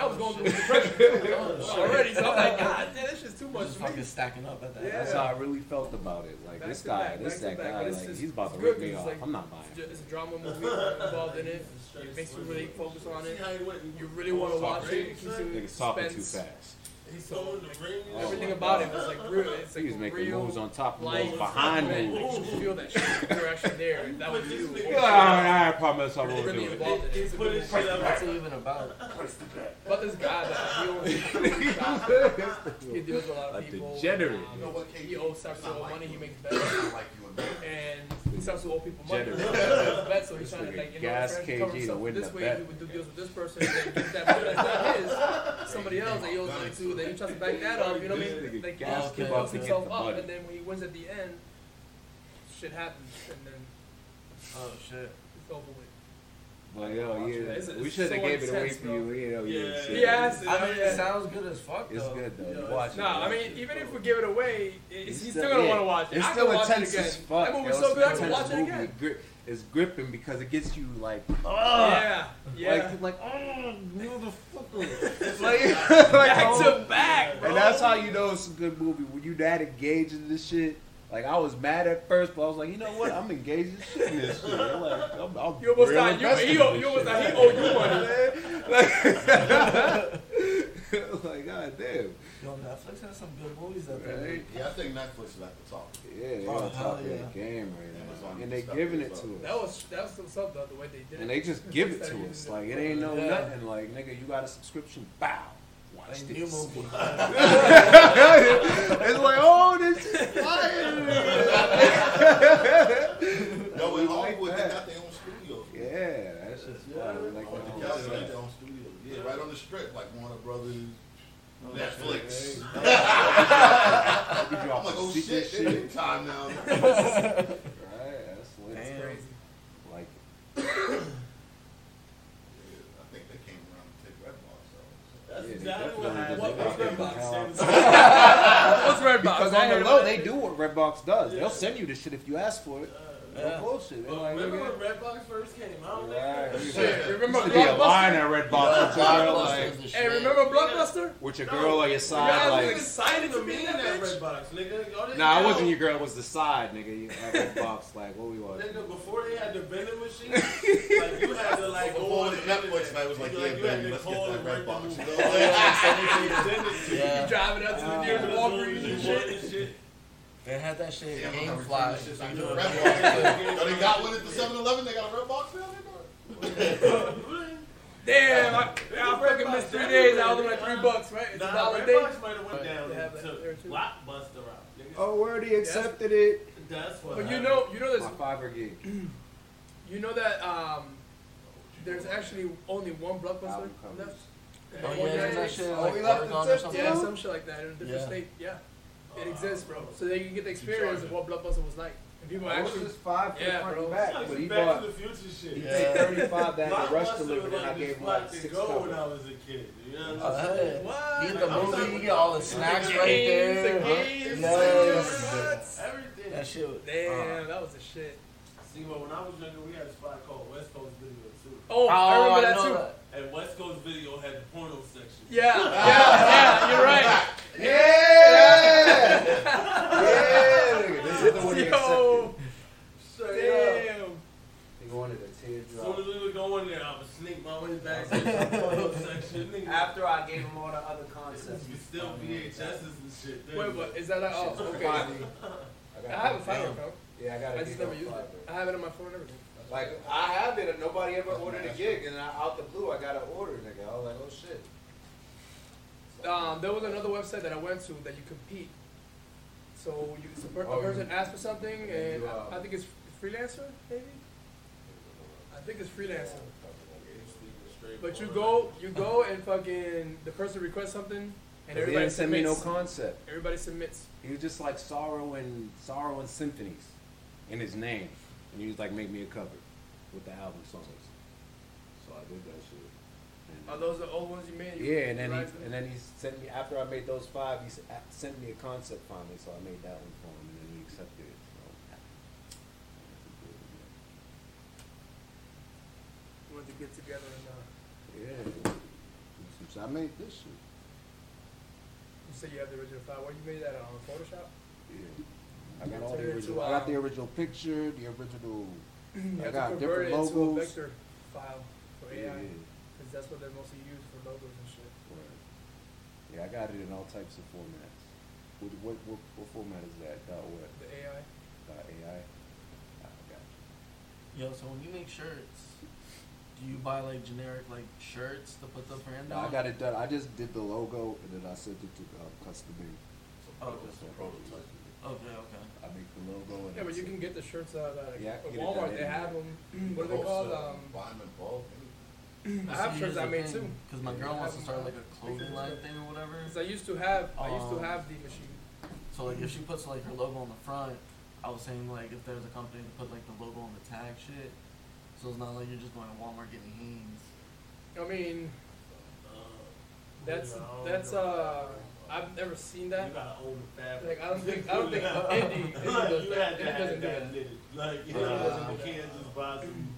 On. God damn, I was going through depression already, so I'm like, God damn, this shit's too much Just for me. fucking stacking up at that. Yeah. That's how I really felt about it. Like Back this guy, back, this back that back, guy, but like just- he's about to it's rip good me 'cause off. like- I'm not buying. It's it. It's a drama movie involved in it. It makes you really focus on it. how he went and You really want to watch it. It keeps you Niggas talking too fast. He's throwing the ring. Oh Everything about God. it was like real. It's like He was making real moves on top of light, moves behind and moves. You feel that shit. You're actually there. That was you. Yeah, I promise I You're will really do it. involved it. He's putting shit up. What's it even about? But this guy that he owns, he deals with a lot of people. A degenerate. Um, You know what, he owes starts to owe money. He makes bets, I like you and he starts to owe people money. Degenerate. He makes bets, so he's trying to like you know gas trying to KG cover to himself win this way. bet. He would do deals with this person, and then get that money that's not his. Somebody else that he owes money to. Then he tries to back that up. You know what I mean? nigga Like gas he him builds up himself the up, money. and then when he wins at the end, shit happens, and then Oh shit. it's over with. But yo, yeah, It's- we should have so gave it away intense, for you. You know, you Yeah. didn't see He it. asked it. I mean, yeah. it sounds good as fuck though. It's good though. Yeah, You it's- watch it. No, I mean, it. even if we give it away, it's, It's he's still- still gonna want to watch it. It's I still can watch it intense as fuck. That movie's yo. so good, I can watch it again. Gri- It's gripping because it gets you like, Yeah, yeah. like, like, oh, motherfucker. like, like back like, to oh. back, bro. And that's how you know it's a good movie when you that engaged in this shit. Like I was mad at first, but I was like, you know what? I'm engaged in shit in this shit. I'm like, I'm, I'm You almost real thought you, invested he, in owe- you almost shit. thought he owed you money. like, like, god damn. Yo, Netflix has some good movies out there. Right? Yeah, I think Netflix is at the top. Yeah, they're Oh, on top hell of yeah. the game right now, Amazon and they stuff giving it to us. That was that was what's up though, the way they did it. and they just give it to us. Like it. it ain't no Yeah. nothing. Like nigga, you got a subscription. Bow. Watch Like this. new movie. it's like, oh, this is fire. Yo, in We like Hollywood, they got their own studios. Yeah, that's just fun. We like Oh, that they got their own studios. Yeah, right on the strip, like Warner Brothers, oh, Netflix. We I'm like, oh secret shit, shit. they're time now. Right, that's lit. Damn. Crazy. Like, I think they came around to take Redbox though. That's Yeah, they exactly what definitely happened. What was got Redbox? What's Redbox? because on the heard low, they do what Redbox does. They'll send you the shit if you ask for it. Yeah. No bullshit. They're But like, remember nigga. when Redbox first came out? Right. nigga? Shit, remember Used to be a line Blockbuster? at Redbox with your girl, like, Hey, remember Blockbuster? with your girl on your Yeah, side, I like. was excited to to be me in that that bitch. Redbox, nigga. Nah, it wasn't your girl. It was the side, nigga. You had Redbox, like, what we want? Nigga, before they had the vending machine, like you had to like go Before on the the Netflix internet. night was like, You, yeah, you had baby, to let's get that and Redbox. You know? Yeah, send it to you. Yeah. You driving out to the nearest Walgreens and shit. Shit. They had that shit Yeah, I'm game gonna fly. return this shit So you back to do the it. Redbox. Oh, they got one at the 7-Eleven. They got a Redbox now. They doing? Damn, I, I fucking missed three days. I was like three bucks, right? It's a dollar a day. Redbox might have went down They have to. Blockbuster route. nigga. Oh, word, he accepted it. That's what. But you know, you know, My there's, Fiverr gig. you know that um, there's actually only one blockbuster Album left. Oh One yeah, isn't day. that shit Oh, we left Oregon the or tip, something? Yeah, some shit like that in a different Yeah. state. Yeah, it exists, bro. So that you get the experience of what blockbuster was like. And people It was actually, just five for Yeah, front bro. back, like but he Back bought to the Future shit. he Yeah. paid thirty-five that the rush Blockbuster delivered, was and I gave him like six go when. I was a kid. You know what Oh, I'm saying? hey. what? You get the I'm movie, talking you get all the snacks the right games, there. the games, Yes. Everything. That shit. was- Damn, uh-huh. that was the shit. See, well, when I was younger, we had a spot called West Coast Video too. Oh, Oh, I remember that too. that. And West Coast Video had the porno section. Yeah, yeah, yeah. You're right. Yeah! yeah! nigga, This is the one he accepted. Yo, Straight up. damn. He wanted a As soon teardrop. as we would go in there, I would sneak my way back to the porno section. Nigga, After I gave him all the other concepts. we still VHSs and shit. Wait, what? Is that like, oh, okay. I I have a Fiverr account. Yeah, I got I a just never on used it. I have it on my phone and everything. Like I have it, and nobody ever ordered a gig, and I, out the blue, I got an order, nigga. I was like, oh shit. Um, there was another website that I went to that you compete. So you, so per- Oh, a person you- asks for something, and and you, uh, I think it's freelancer, maybe. I think it's freelancer. But you go, you go, and fucking the person requests something, and And everybody didn't send me no submits. concept. Everybody submits. He was just like sorrow and sorrow and symphonies in his name, and he was like, make me a cover with the album songs. So I did that shit. And- Are those the old ones you made? You- Yeah, and then he them? and then he sent me after I made those five. He sent me a concept finally, so I made that one for him, and then he accepted it. So, You want to get together and uh, yeah, so I made this shit. you say you have the original file. Where you made that on Photoshop? Yeah, I got all the original. I got um, the original picture, the original. I got different it into a logos. vector file for Yeah, AI, yeah. because that's what they're mostly used for logos and shit. Word. Yeah, I got it in all types of formats. What what what, what format is that? Dot what? The AI. Dot AI. Ah, I got you. Yo, so when you make shirts, do you buy like generic like shirts to put the brand No, I on? got it done. I just did the logo and then I sent it to uh, custom made. Oh, It's a prototype. Okay, okay. I make the logo and Yeah, but you can get the shirts out at Yeah, at get it Walmart. They anyway. have them. What are they called? Um, Buy them in bulk. I have shirts I made too. Because my girl wants to start like a clothing line thing or whatever. Cause I used to have. I used to Um, have the machine. So like if she puts like her logo on the front, I was saying like if there's a company to put like the logo on the tag shit, so it's not like you're just going to Walmart getting Hanes. I mean, Uh, that's you know, that's uh. I've never seen that. You gotta own the fabric. Like I don't think I don't think Indie Indie does you that. had to Indie doesn't do that that. Like, you Yeah. know, Doesn't do you that. can't just buy some,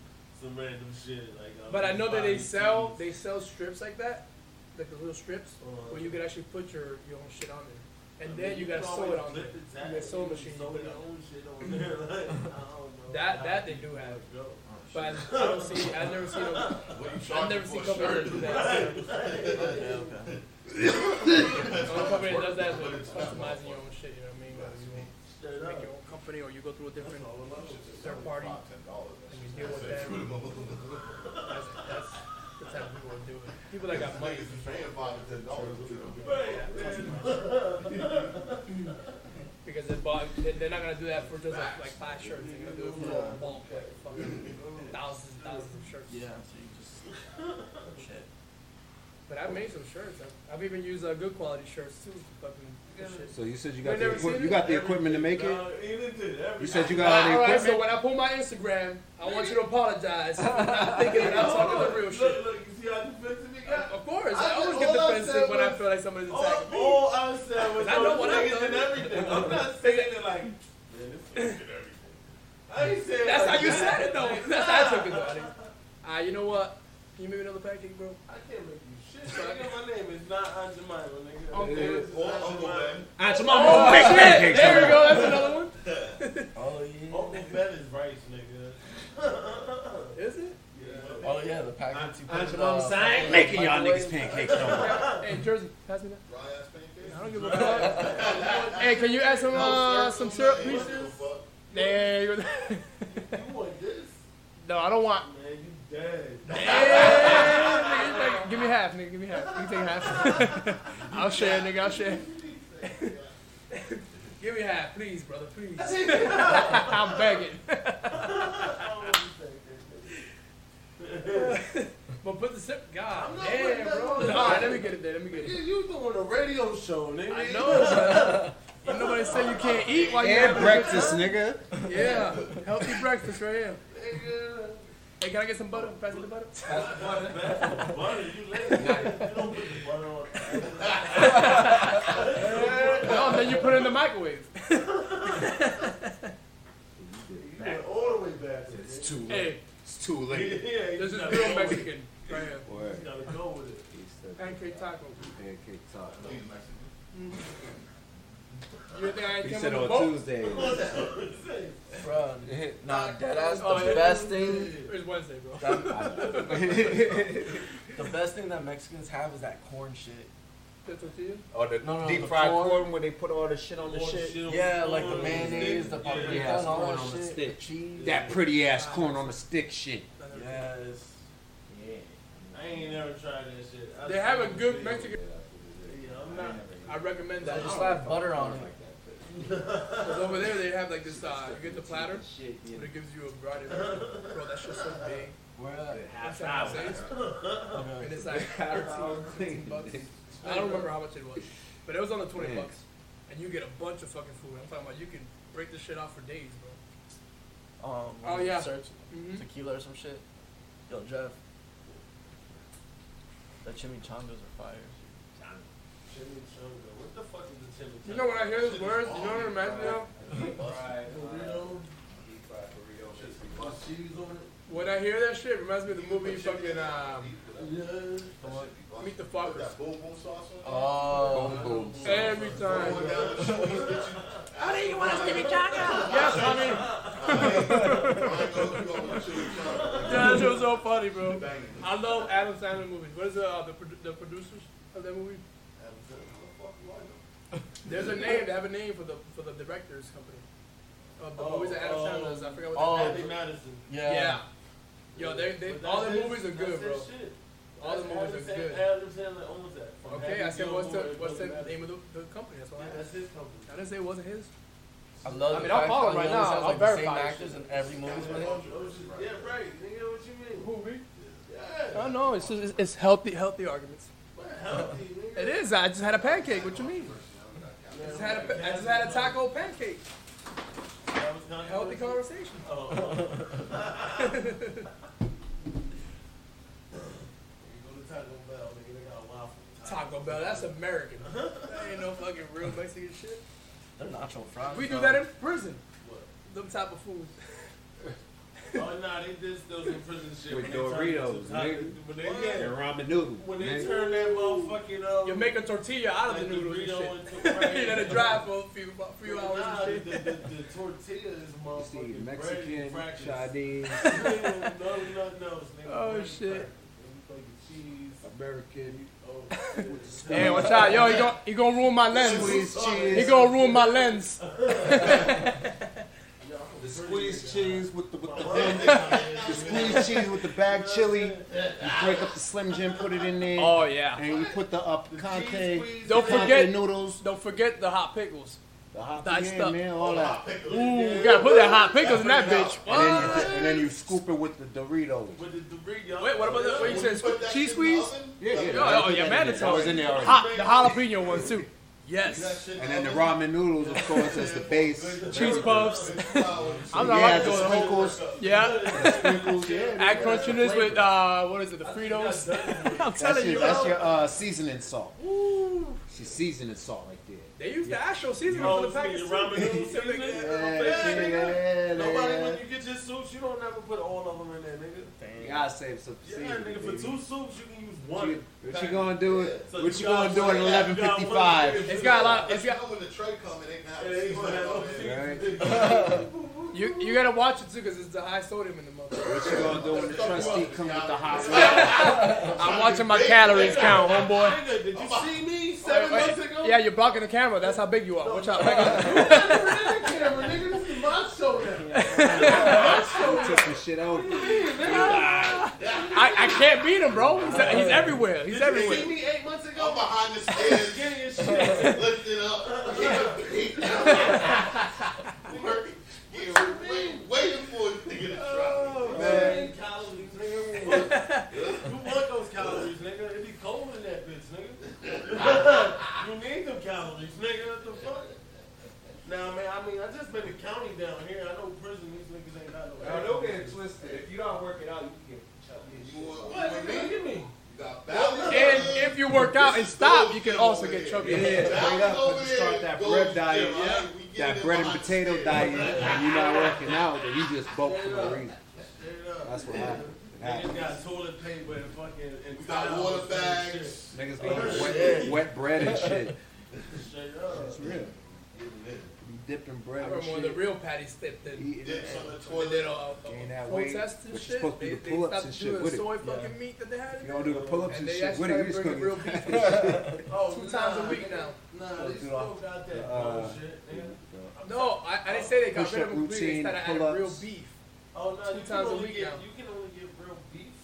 some random shit. Like, I'm But I know that they sell tees. they sell strips like that, like the little strips, Uh-huh. where you can actually put your your own shit on there, and I then mean, you gotta sew it on flip there. it, You get sew machine, Sew you put your own shit on there. Like, I don't know. That- that they do have. go. But I, I don't see I've never see them. What I charging never seen see a companies that do that. Company that does that is it's customizing your own shit. You know what I mean? You make your own company or you go through a different third party and you deal with them. That's, that's the type of people that. People that got money. Because they bought, they- they're not gonna do that for just like, like five shirts. They're gonna do it for a bulk, like fucking thousands and thousands of shirts. Yeah, so you just shit. But I've made some shirts. I've, I've even used uh, good quality shirts too. Fucking shit. So you said you You got the never equip- seen you it? got the equipment to make it. No, he didn't do everything. You said you got all the All right, equipment. so when I pull my Instagram, I want you to apologize I'm thinking that I'm talking the real Look, shit. look, you see how defensive he got? Of course, I I always just- get all I defensive said when I was- feel like somebody's All, attacking me. all I said was I know those what I've niggas done. and everything. I'm not saying it like, man, this nigga did everything. I ain't saying That's like how you said it though. That's how I took it though. Ah, you know what? Can you make me another pancake, bro? I can't make you shit. Nigga, my name is not Aunt nigga. Uncle. My name Aunt Jemima. Oh, shit. pancakes. There we go. That's another one. Oh yeah. Uncle Ben is rice, nigga. Is it? Yeah. Oh yeah, the packets Aunt Jemima. Making y'all niggas pancakes. No. Hey, Jersey, pass me that. Dry ass pancakes. I don't give a fuck. hey, can you add some uh, some syrup, please? There you go. You want this? No, I don't want. Man, dead. Yeah, nigga, like, give me half, nigga. Give me half. You can take half. I'll share, nigga. I'll share. give me half, please, brother. Please. I'm begging. but put the sip. God I'm not damn, putting bro. that. All right, let me get it there. Let me get it. you doing a radio show, nigga. I know. but Ain't nobody say you can't eat while you And having a good breakfast, nigga. Yeah, healthy breakfast right here. Nigga. Hey, can I get some butter? Pass me the butter. Butter, you lazy. You don't put the butter on. No, oh, then you put it in the microwave. You went all the way back. It's too late. Hey, It's too Yeah, late. you this is real go with it. Mexican right here. Word. You gotta go with it. Pancake tacos. pancake top. He's Mexican. You think I ain't He said on the boat? Tuesday. Bro, nah, deadass. Oh, The yeah. best thing, It's Wednesday, bro. that, the best thing that Mexicans have is that corn shit. The tortilla? Or the No, no, deep the fried corn. corn where they put all the shit on the shit. shit Yeah, the like the mayonnaise, the paprika, Yeah, and all corn that on the shit. stick. The cheese. That pretty ass corn on the stick shit. Yes. Yeah. I ain't never tried that shit. I They have a good Mexican. Yeah, I'm not. I recommend I that. just slap butter on it. Because over there they have like this, uh, you get the platter, but it gives you a variety of Bro, that shit's so big. Where at? That's how it says. Okay. And it's like 13, 15 bucks. I don't remember how much it was. But it was on the 20 Man. bucks. And you get a bunch of fucking food. I'm talking about you can break this shit off for days, bro. Um, Oh, yeah. Search Mm-hmm. tequila or some shit. Yo, Jeff. The chimichangas are fire. Chimichanga. What the fuck is the chimichanga? You know when I hear those words, you know what it reminds me of? Burrito. Got cheese on it. When I hear that shit, it reminds me of the movie fucking um, Meet the Fockers. That boom boom sauce on Oh. Boom, boom. Every time. Going down the street. You want a chimichanga? Yes, honey. I ain't gonna hook you up with a chimichanga. Yeah, that shit was so funny, bro. I love Adam Sandler movies. What is the, uh, the, produ- the producers of that movie? Uh, Adam Sandler. How the fuck do I know? There's a name. They have a name for the for the directors company. Of the Oh, movies that Adam oh, Sandler does. I forgot what oh, that Andy name. Madison. Yeah. Yeah. Yo, they they all that's the movies are good, bro. shit. All the movies are good. Adam Sandler owns that. From Okay, I said what's the what's the Billy name of the, the company? That's what I asked. That's his company. I didn't say it wasn't his. I love I mean, I'll fact follow him right now. I'll like, the same actors in every movie with him. Yeah, right. Nigga, what you mean? Who me? Yeah. I know. It's just, it's, it's healthy healthy arguments. What healthy, nigga? It is. I just had a pancake. What you mean? I just had a, I just had a taco pancake. That was not Healthy conversation. Oh. You go to Taco Bell, nigga, they got a waffle. Uh-huh. Taco Bell. That's American. That ain't no fucking real Mexican shit. They're nacho fries. We do that in prison. What? Them type of foods. Oh, nah, they did those in prison shit. With when they turned Doritos, into taco- nigga. When they, And yeah, ramen noodles. when they nigga. turn that motherfucking, um, You make a tortilla out of like the noodles and Dorito shit. into you let it dry for a few, a few hours Nah, and the, shit. the, the tortilla is You see motherfucking Mexican, bread and Chinese, no, nothing else, nigga. Oh, Bread shit. crackers. And fucking cheese. American. Oh, Hey, watch out. Yo, he gon' he gonna ruin my lens. Squeeze cheese. He gonna ruin my lens. The squeeze cheese with the with the, the the squeeze cheese with the bag chili. You break up the Slim Jim, put it in there, Oh, yeah. and you put the uh, up conte, Don't conte forget- noodles, Don't forget the hot pickles. the hot Diced yeah, man, all that. Oh, Ooh, you gotta put that hot pickles in that bitch. And then, you, and then you scoop it with the Doritos. With the Dorito. Wait, what about the, what you said? Cheese squeeze? Yeah, yeah. Oh, oh yeah, that in there. mandatory. In there already. Hot, the jalapeno ones too. Yes. And then the ramen noodles, of course, as the base. Cheese puffs. I'm not yeah, like the doing the sprinkles, Yeah. sprinkles, yeah. Add crunchiness with uh, what is it? The Fritos. I'm That's telling your, you, that's your uh, seasoning salt. Ooh. She seasoning salt right there. They use the actual seasoning Oh, for the package your too. ramen noodles Something like seasoning? that. Yeah, yeah, yeah, Nobody, yeah. when you get your soups, you don't never put all of them in there, nigga. You gotta save some seasoning. Yeah, seasoning. nigga, for two soups, you can use What one. what you gonna do? So What you gonna do at eleven you got fifty one- five? It's got a lot. It's You got. know when the tray come, it ain't Yeah, having you gonna have no seasoning. seasoning. You you gotta watch it too, cause it's the high sodium in the mother. What you gonna do when the trustee come with the hot water? I'm watching my calories count, homeboy. Did you see me seven Wait, months ago? Yeah, you're blocking the camera. That's how big you are. Watch out. Back up. camera, nigga. This is my show now. Took some shit over. I, I can't beat him, bro. He's, he's everywhere. He's Did you see me eight months I'm ago? behind the stairs, Skinny as shit. lifting up, getting down, working, getting, wait, waiting for a nigga to try. Man, calories, nigga. You want those calories, nigga. It be cold in that bitch, nigga. you need them calories, nigga. What the fuck? Now, man, I mean, I just been to county down here. I know prison, these niggas ain't got no don't get it twisted. If you don't work it out, you can You want- What? Nigga, look at me. You got balance. And if you work out and stop, you can also get chubby. Yeah, straight up. But start that bread diet, gym, right? We get that bread and potato diet, and you're not working out, then you just bulk for no reason. Straight up. That's what happened. It Niggas happened. got toilet paper and fucking and We got water and bags. Niggas be oh, wet, wet bread and shit. shit. Straight up. It's real. Be dipping I bread and remember when the real patty stepped in. Eating Dips on the When they did toilet. a, Gain a that weight, protest and shit, supposed to they, do the pull-ups stopped and shit doing with the it. soy fucking meat that they had. in You there. don't do the pull-ups And and shit actually with it. You just bringing gonna real beef and shit. Oh, Two times a week now. Nah, they to do still all- got that uh, bullshit, nigga. No, I, I didn't say they got rid Push-up of them completely. They started adding real beef. Oh no, Two you can times a only week get now. you can only get real beef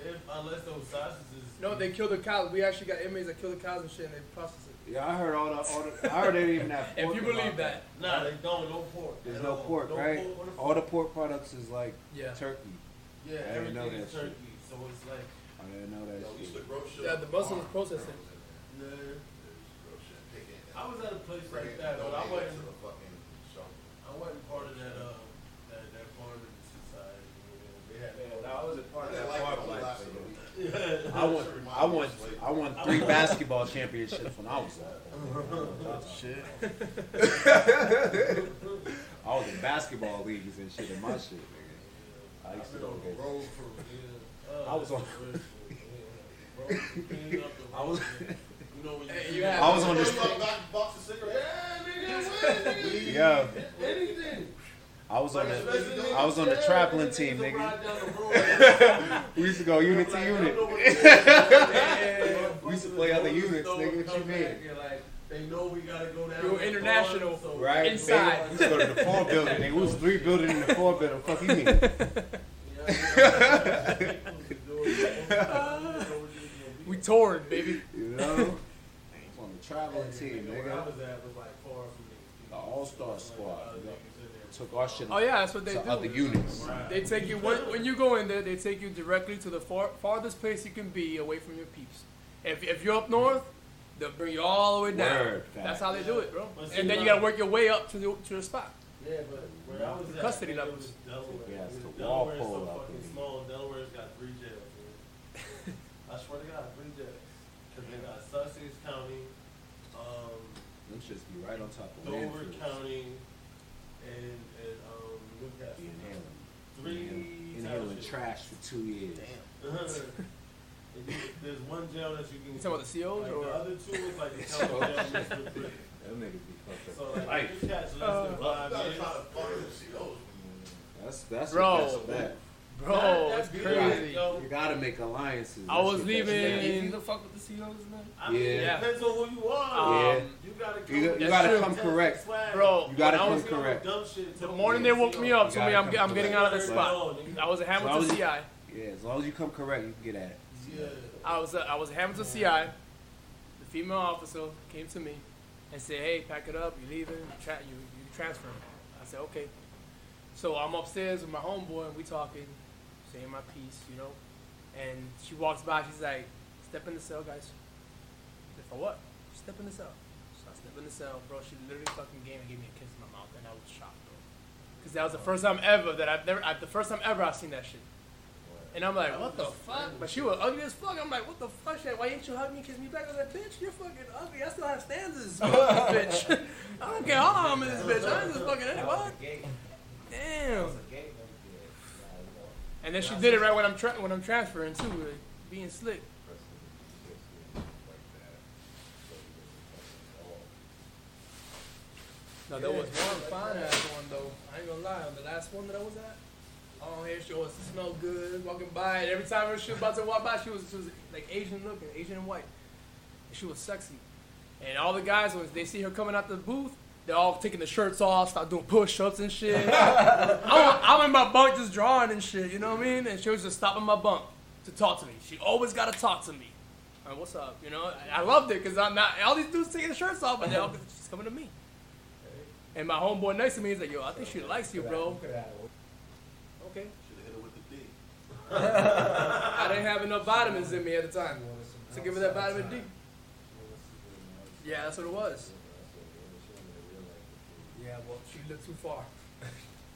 if unless those sausages. No, they kill the cows. We actually got inmates that kill the cows and shit, and they process it. Yeah, I heard all the, all the I heard they didn't even have pork. If you believe involved. that, Nah, they don't. No pork. There's at no all. pork, no right? Pork on the All the pork products is like yeah. turkey. yeah, I didn't know everything is shit. turkey. So it's like, I didn't know that Yo, we used shit. to Yeah, the muscle is processing. nah. Grocery, take it. I was at a place Bring like it, that, but I wasn't. to the fucking shop. I wasn't part of that. Uh, that that farming society. you know, They had. I was a part I like it on the last of the week. I won, I won, I won three basketball championships when I was little. Shit. I was in basketball leagues and shit in my shit, nigga. I used to go get. I was on- Bro, clean up the I was- You know when you, Hey, you I was on this. box of cigarettes. Yeah, nigga, nigga? Yeah, Anything. I was on the, I was on the traveling team, nigga. ride down the road. We used to go unit to unit. don't know what it is. We used to play other units, nigga. What you mean? back and, like, they know we gotta go down. You're international, so- Right? Inside. We used to go to the four building. Nigga. We was three building in the four building. Fuck you mean? We toured, baby. You know? On the traveling team, nigga. was like far from these The all-star squad. you know. Niggas. Took our shit Oh yeah, that's what they to do. other units. They take you when, when you go in there. They take you directly to the far, farthest place you can be away from your peeps. If, if you're up north, they'll bring you all the way down. Word, That's how they do it, bro. But see, And then you gotta work your way up to the to the spot. Yeah, but where I was at, Custody it levels. was Delaware. Yeah, it's the Delaware is so out fucking there. small. Delaware's got three jails. Man. I swear to God, three jails. Cause they got Sussex County, um, Them just be right on top of Dover. County, and and um, Newcastle. Be inhaling. Three Inhaling townships. trash for two years. And you- There's one jail that you can. You talking about the COs like, or? the other two is like the county jail mixed with niggas be fucked So up. like you catch less Uh, than five years. try to find the COs when you in there. That's that's Bro. that's bad. Bro, That- it's that's crazy. Good. You gotta make alliances. I was leaving- You Easy to fuck with the CEOs, man. I mean, Yeah. it depends on who you are. Um, You gotta come. You, you gotta come correct. Bro, You gotta when I come was- correct. The morning they woke me up, You told me I'm, come I'm getting out of the spot. I was at Hamilton As CI. Yeah, as long as you come correct, you can get at it. Yeah. I was uh, I was at Hamilton CI. The female officer came to me and said, "Hey, pack it up. You're leaving? You, tra- you, you transferring?" I said, "Okay." So I'm upstairs with my homeboy and we talking, saying my piece, you know. And she walks by. She's like, "Step in the cell, guys." I said, "For what?" Step in the cell. So I step in the cell, bro. She literally fucking gave, gave me a kiss in my mouth, and I was shocked, bro. Because that was the first time ever that I've never, I, the first time ever I've seen that shit. And I'm like, what the fuck? But she was ugly as fuck. I'm like, what the fuck? She like, why didn't you hug me kiss me back? I was like, bitch, you're fucking ugly. I still have stanzas. bitch. I don't care how I'm in this bitch. I ain't just fucking any what? Damn. And then she did it right when I'm tra- when I'm transferring too, like, being slick. No, there was one fine ass one though. I ain't gonna lie. On the last one that I was at, oh here she was smelled good, walking by, and every time she was about to walk by, she was she was like Asian looking, Asian and white. And she was sexy. And all the guys when they see her coming out the booth, they're all taking the shirts off, start doing push-ups and shit. I'm, I'm in my bunk just drawing and shit, you know what I mean? And she was just stopping my bunk to talk to me. She always gotta talk to me. Like, what's up? You know, I, I loved it because I'm not all these dudes taking the shirts off, but they're all, she's coming to me. And my homeboy next to me is like, yo, I think she likes you, bro. Okay. I didn't have enough vitamins in me at the time to give her that vitamin D. Yeah, that's what it was. Yeah, well, she lived too far.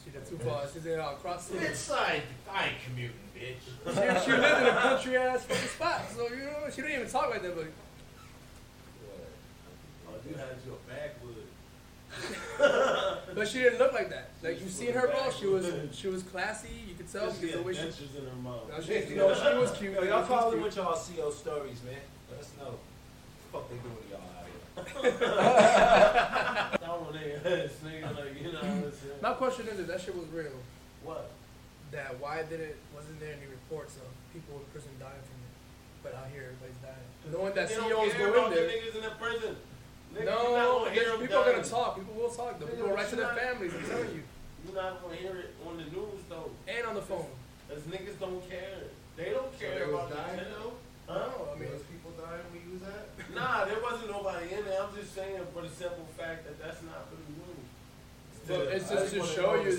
she lived too far. She's in uh, cross city. Inside, I ain't commuting, bitch. She, she lived in a country ass fucking spot, so you know she didn't even talk like that. But Oh, you had your backwood. but she didn't look like that. Like you seen her, bro. She was she was classy. You could tell She because the had way she. dentures in her mouth. No, she, you know, she was cute. Yo, y'all was call cute. me with y'all CO stories, man. Let us know. What the fuck they doing to y'all out here? Throwing their heads, nigga, like, you know what I'm saying? My question is, if that shit was real, What? that why did it wasn't there any reports of people in prison dying from it, but out here everybody's dying. Knowing that They CEOs go about in there. the niggas in the prison. Nigga, No, hear there's- them people are gonna talk. People will talk. Though. People will write to their families. I'm telling you, You're not gonna hear it on the news though. and on the phone. Cause niggas don't care. They don't care they was about dying though? Huh? No, I mean, Those people dying where you was at? Nah, there wasn't nobody in there. I'm just saying for the simple fact that that's not for the news. but it's just to show you